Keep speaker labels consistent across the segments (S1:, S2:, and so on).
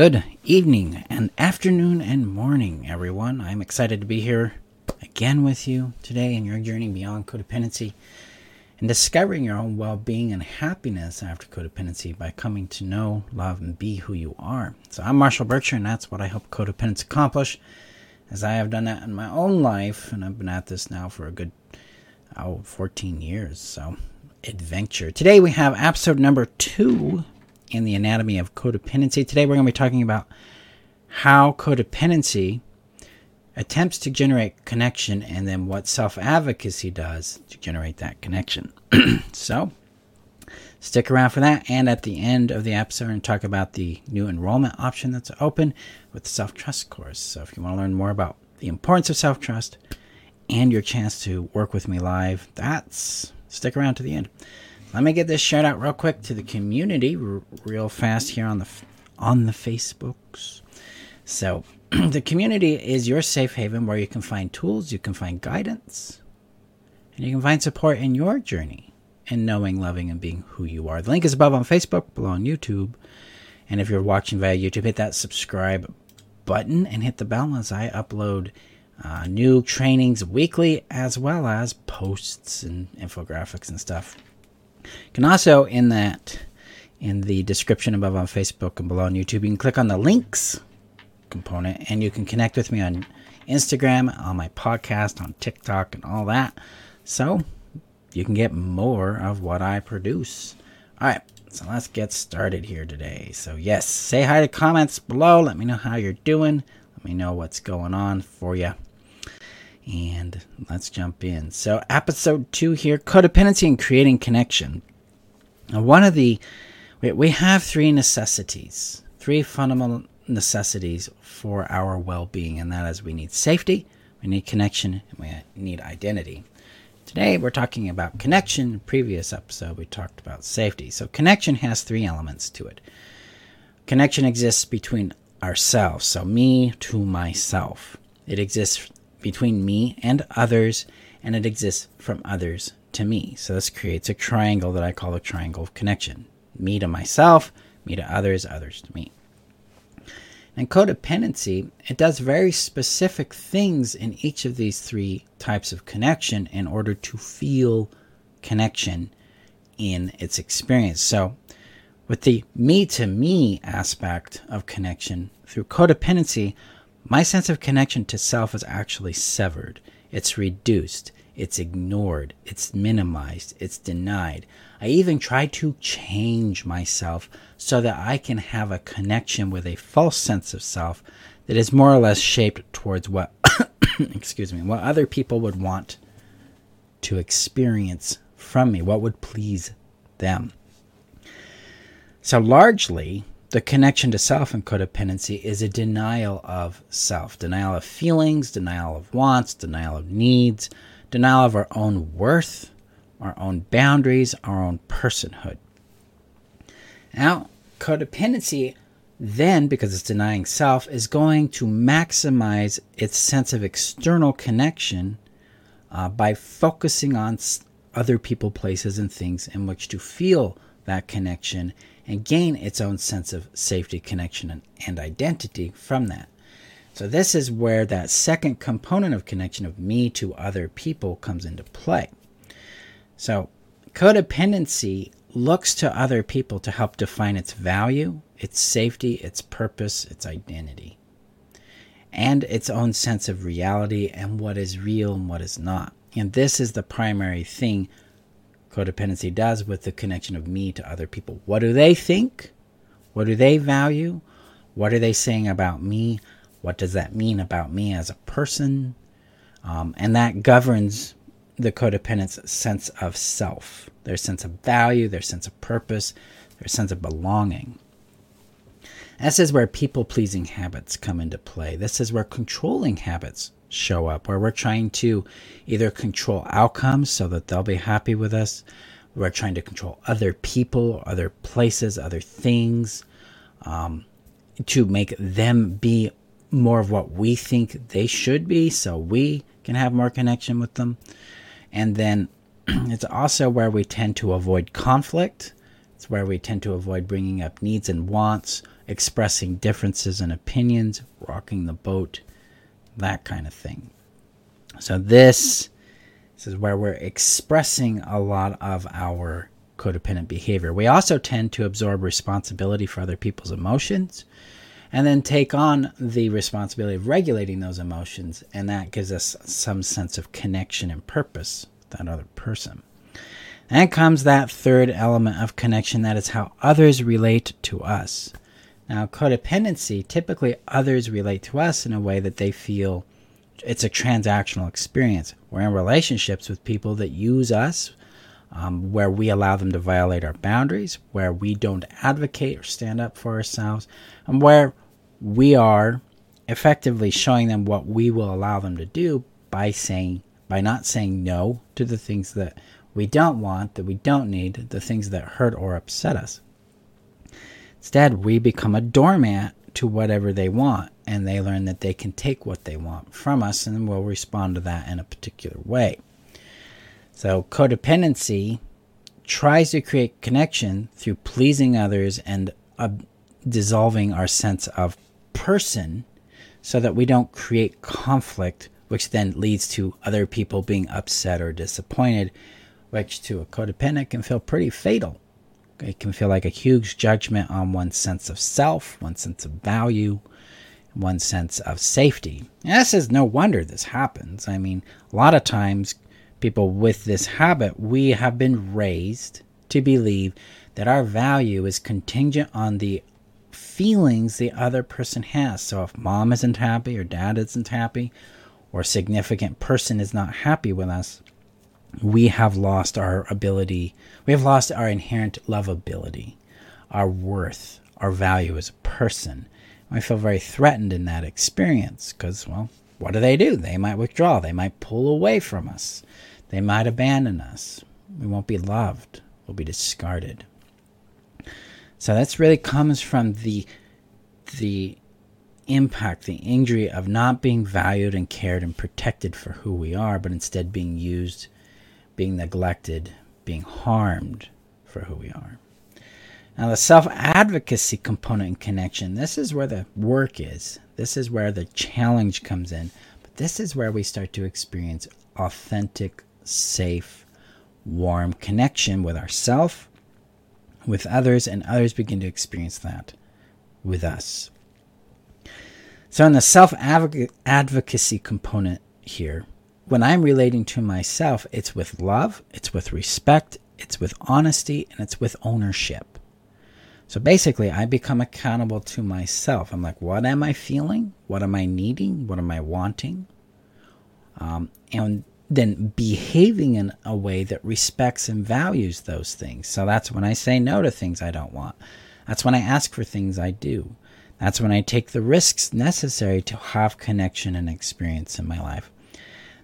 S1: Good evening and afternoon and morning, everyone. I'm excited to be here again with you today in your journey beyond codependency and discovering your own well being and happiness after codependency by coming to know, love, and be who you are. So, I'm Marshall Burtcher, and that's what I help codependents accomplish as I have done that in my own life, and I've been at this now for a good oh, 14 years. So, adventure. Today we have episode number two in the anatomy of codependency. Today we're going to be talking about how codependency attempts to generate connection and then what self advocacy does to generate that connection. so, stick around for that. And at the end of the episode, we're going to talk about the new enrollment option that's open with the self trust course. So, if you want to learn more about the importance of self trust and your chance to work with me live, that's stick around to the end. Let me get this shout out real quick to the community, r- real fast here on the f- on the Facebooks. So, the community is your safe haven where you can find tools, you can find guidance, and you can find support in your journey in knowing, loving, and being who you are. The link is above on Facebook, below on YouTube, and if you're watching via YouTube, hit that subscribe button and hit the bell as I upload uh, new trainings weekly, as well as posts and infographics and stuff. You can also in that in the description above on Facebook and below on YouTube, you can click on the links component and you can connect with me on Instagram, on my podcast, on TikTok, and all that. So you can get more of what I produce. All right, so let's get started here today. So, yes, say hi to comments below. Let me know how you're doing. Let me know what's going on for you. And let's jump in. So, episode two here codependency and creating connection. Now, one of the, we have three necessities, three fundamental necessities for our well being, and that is we need safety, we need connection, and we need identity. Today, we're talking about connection. Previous episode, we talked about safety. So, connection has three elements to it. Connection exists between ourselves, so me to myself. It exists between me and others, and it exists from others to me. So this creates a triangle that I call a triangle of connection me to myself, me to others, others to me. And codependency, it does very specific things in each of these three types of connection in order to feel connection in its experience. So, with the me to me aspect of connection through codependency, my sense of connection to self is actually severed. It's reduced. It's ignored. It's minimized. It's denied. I even try to change myself so that I can have a connection with a false sense of self that is more or less shaped towards what, excuse me, what other people would want to experience from me, what would please them. So, largely, the connection to self and codependency is a denial of self, denial of feelings, denial of wants, denial of needs, denial of our own worth, our own boundaries, our own personhood. Now, codependency then, because it's denying self, is going to maximize its sense of external connection uh, by focusing on other people, places, and things in which to feel that connection and gain its own sense of safety, connection, and, and identity from that. So, this is where that second component of connection of me to other people comes into play. So, codependency looks to other people to help define its value, its safety, its purpose, its identity, and its own sense of reality and what is real and what is not. And this is the primary thing codependency does with the connection of me to other people. What do they think? What do they value? What are they saying about me? What does that mean about me as a person? Um, and that governs the codependent's sense of self, their sense of value, their sense of purpose, their sense of belonging. This is where people pleasing habits come into play. This is where controlling habits show up, where we're trying to either control outcomes so that they'll be happy with us, we're trying to control other people, other places, other things, um, to make them be more of what we think they should be so we can have more connection with them. And then it's also where we tend to avoid conflict. It's where we tend to avoid bringing up needs and wants expressing differences and opinions, rocking the boat, that kind of thing. So this, this is where we're expressing a lot of our codependent behavior. We also tend to absorb responsibility for other people's emotions and then take on the responsibility of regulating those emotions, and that gives us some sense of connection and purpose with that other person. And comes that third element of connection that is how others relate to us. Now, codependency, typically others relate to us in a way that they feel it's a transactional experience. We're in relationships with people that use us, um, where we allow them to violate our boundaries, where we don't advocate or stand up for ourselves, and where we are effectively showing them what we will allow them to do by saying by not saying no to the things that we don't want, that we don't need, the things that hurt or upset us. Instead, we become a doormat to whatever they want, and they learn that they can take what they want from us, and we'll respond to that in a particular way. So, codependency tries to create connection through pleasing others and uh, dissolving our sense of person so that we don't create conflict, which then leads to other people being upset or disappointed, which to a codependent can feel pretty fatal. It can feel like a huge judgment on one's sense of self, one's sense of value, one's sense of safety. And this is no wonder this happens. I mean, a lot of times, people with this habit, we have been raised to believe that our value is contingent on the feelings the other person has. So if mom isn't happy or dad isn't happy or a significant person is not happy with us, we have lost our ability, we have lost our inherent lovability, our worth, our value as a person. I feel very threatened in that experience because, well, what do they do? They might withdraw, they might pull away from us, they might abandon us. We won't be loved, we'll be discarded. So that's really comes from the the impact, the injury of not being valued and cared and protected for who we are, but instead being used, being neglected, being harmed for who we are. Now, the self advocacy component and connection, this is where the work is. This is where the challenge comes in. But this is where we start to experience authentic, safe, warm connection with ourself with others, and others begin to experience that with us. So, in the self advocacy component here, when I'm relating to myself, it's with love, it's with respect, it's with honesty, and it's with ownership. So basically, I become accountable to myself. I'm like, what am I feeling? What am I needing? What am I wanting? Um, and then behaving in a way that respects and values those things. So that's when I say no to things I don't want. That's when I ask for things I do. That's when I take the risks necessary to have connection and experience in my life.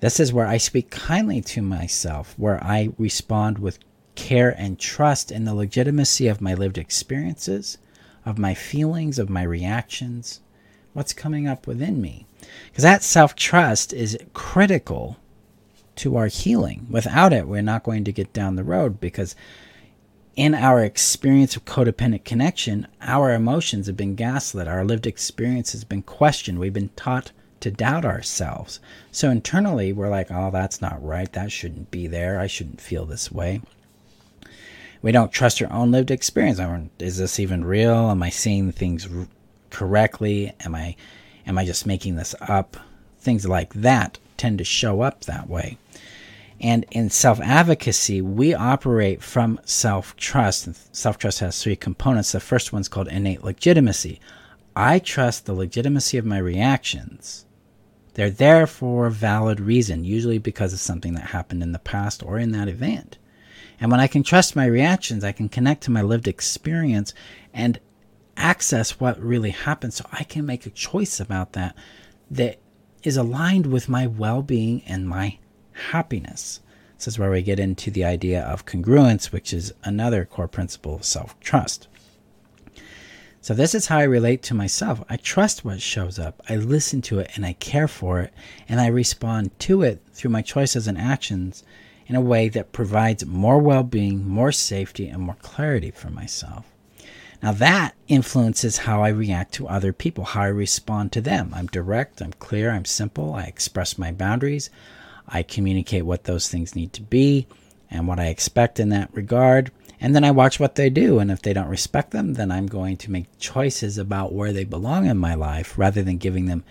S1: This is where I speak kindly to myself, where I respond with care and trust in the legitimacy of my lived experiences, of my feelings, of my reactions, what's coming up within me. Because that self trust is critical to our healing. Without it, we're not going to get down the road because in our experience of codependent connection, our emotions have been gaslit. Our lived experience has been questioned. We've been taught to doubt ourselves. So internally, we're like, oh, that's not right. That shouldn't be there. I shouldn't feel this way. We don't trust our own lived experience. I mean, is this even real? Am I seeing things correctly? Am I, am I just making this up? Things like that tend to show up that way. And in self advocacy, we operate from self trust. Self trust has three components. The first one's called innate legitimacy. I trust the legitimacy of my reactions. They're there for a valid reason, usually because of something that happened in the past or in that event. And when I can trust my reactions, I can connect to my lived experience and access what really happened so I can make a choice about that that is aligned with my well being and my happiness. This is where we get into the idea of congruence, which is another core principle of self trust. So, this is how I relate to myself. I trust what shows up, I listen to it, and I care for it, and I respond to it through my choices and actions in a way that provides more well being, more safety, and more clarity for myself. Now, that influences how I react to other people, how I respond to them. I'm direct, I'm clear, I'm simple, I express my boundaries, I communicate what those things need to be and what I expect in that regard. And then I watch what they do. And if they don't respect them, then I'm going to make choices about where they belong in my life rather than giving them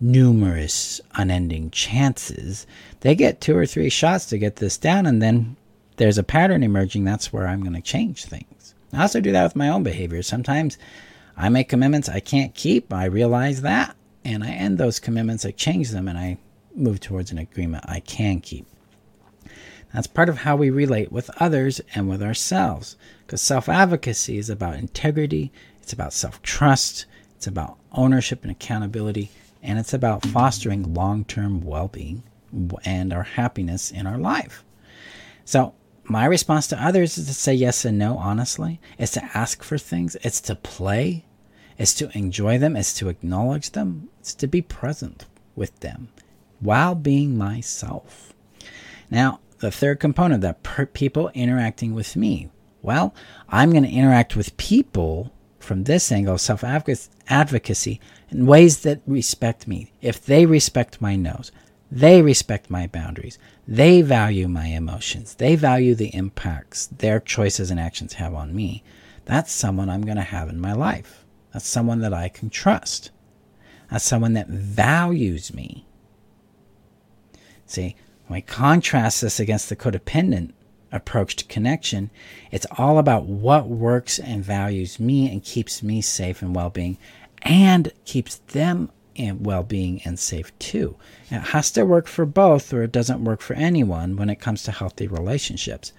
S1: numerous unending chances. They get two or three shots to get this down, and then there's a pattern emerging. That's where I'm going to change things. I also do that with my own behavior. Sometimes I make commitments I can't keep. I realize that, and I end those commitments. I change them, and I move towards an agreement I can keep. That's part of how we relate with others and with ourselves. Because self advocacy is about integrity, it's about self trust, it's about ownership and accountability, and it's about fostering long term well being and our happiness in our life. So, my response to others is to say yes and no, honestly. It's to ask for things, it's to play, it's to enjoy them, it's to acknowledge them, it's to be present with them while being myself. Now, the third component that per- people interacting with me. Well, I'm going to interact with people from this angle, of self advocacy, in ways that respect me. If they respect my nose, they respect my boundaries, they value my emotions, they value the impacts their choices and actions have on me, that's someone I'm going to have in my life. That's someone that I can trust. That's someone that values me. See, when I contrast this against the codependent approach to connection, it's all about what works and values me and keeps me safe and well being and keeps them in well being and safe too. it has to work for both or it doesn't work for anyone when it comes to healthy relationships.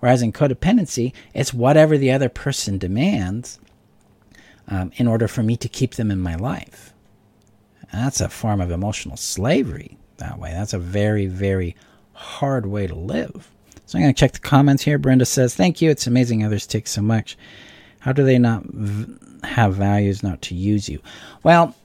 S1: Whereas in codependency, it's whatever the other person demands um, in order for me to keep them in my life. That's a form of emotional slavery that way. That's a very, very hard way to live. So I'm going to check the comments here. Brenda says, Thank you. It's amazing others take so much. How do they not v- have values not to use you? Well,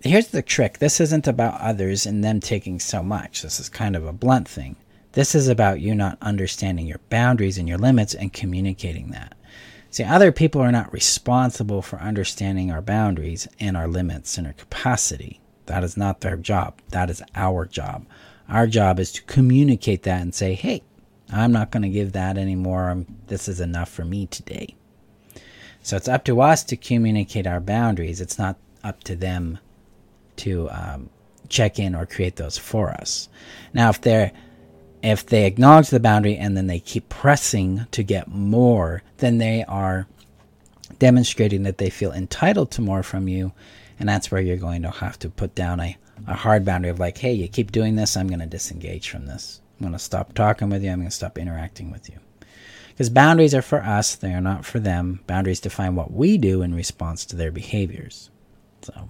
S1: here's the trick this isn't about others and them taking so much. This is kind of a blunt thing. This is about you not understanding your boundaries and your limits and communicating that. See, other people are not responsible for understanding our boundaries and our limits and our capacity. That is not their job. That is our job. Our job is to communicate that and say, hey, I'm not going to give that anymore. This is enough for me today. So it's up to us to communicate our boundaries. It's not up to them to um, check in or create those for us. Now, if they're if they acknowledge the boundary and then they keep pressing to get more, then they are demonstrating that they feel entitled to more from you and that's where you're going to have to put down a, a hard boundary of like, hey, you keep doing this, I'm going to disengage from this. I'm going to stop talking with you. I'm going to stop interacting with you. Because boundaries are for us, they are not for them. Boundaries define what we do in response to their behaviors. So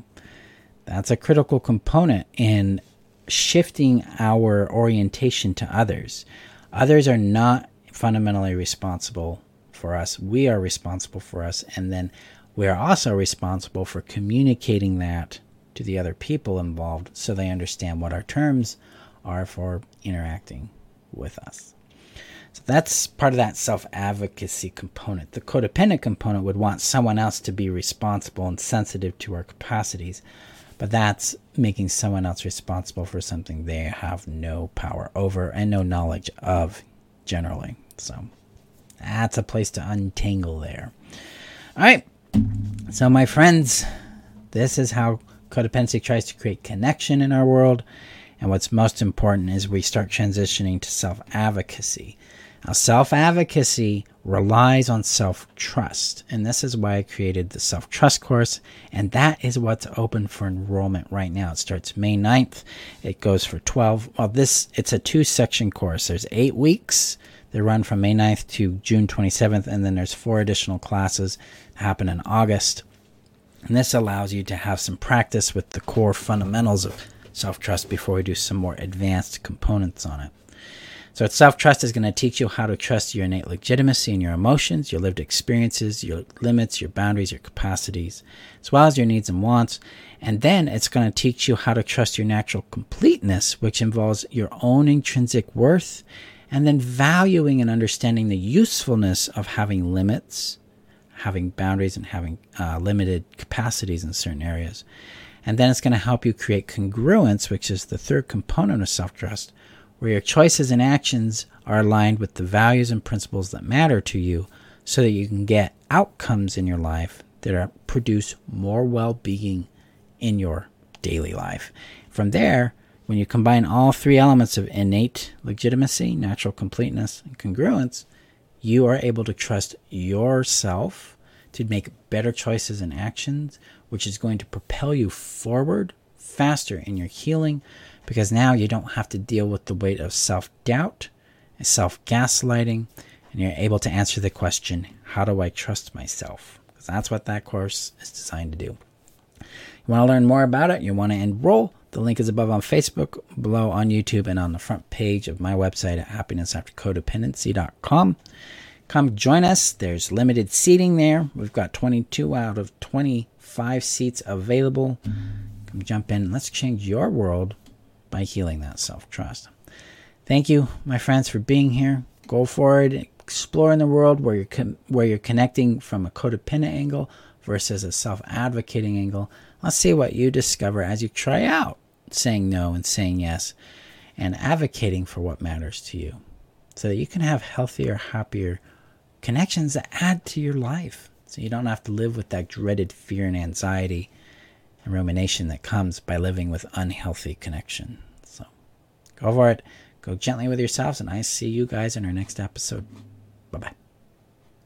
S1: that's a critical component in shifting our orientation to others. Others are not fundamentally responsible for us. We are responsible for us. And then we are also responsible for communicating that to the other people involved so they understand what our terms are for interacting with us. So that's part of that self advocacy component. The codependent component would want someone else to be responsible and sensitive to our capacities, but that's making someone else responsible for something they have no power over and no knowledge of generally. So that's a place to untangle there. All right. So, my friends, this is how codependency tries to create connection in our world. And what's most important is we start transitioning to self advocacy. Now, self advocacy relies on self trust. And this is why I created the self trust course. And that is what's open for enrollment right now. It starts May 9th. It goes for 12. Well, this, it's a two section course. There's eight weeks. They run from May 9th to June 27th. And then there's four additional classes happen in August. And this allows you to have some practice with the core fundamentals of self trust before we do some more advanced components on it. So, self trust is going to teach you how to trust your innate legitimacy and your emotions, your lived experiences, your limits, your boundaries, your capacities, as well as your needs and wants. And then it's going to teach you how to trust your natural completeness, which involves your own intrinsic worth, and then valuing and understanding the usefulness of having limits, having boundaries and having uh, limited capacities in certain areas. And then it's going to help you create congruence, which is the third component of self trust, where your choices and actions are aligned with the values and principles that matter to you so that you can get outcomes in your life that are, produce more well being in your daily life. From there, when you combine all three elements of innate legitimacy, natural completeness, and congruence, you are able to trust yourself to make better choices and actions, which is going to propel you forward faster in your healing because now you don't have to deal with the weight of self doubt and self gaslighting, and you're able to answer the question, How do I trust myself? Because that's what that course is designed to do. You want to learn more about it? You want to enroll? The link is above on Facebook, below on YouTube, and on the front page of my website at happinessaftercodependency.com. Come join us. There's limited seating there. We've got 22 out of 25 seats available. Come jump in. Let's change your world by healing that self trust. Thank you, my friends, for being here. Go forward, explore in the world where you're com- where you're connecting from a codependent angle versus a self-advocating angle. Let's see what you discover as you try out saying no and saying yes and advocating for what matters to you so that you can have healthier, happier connections that add to your life. So you don't have to live with that dreaded fear and anxiety and rumination that comes by living with unhealthy connection. So go for it. Go gently with yourselves, and I see you guys in our next episode. Bye bye.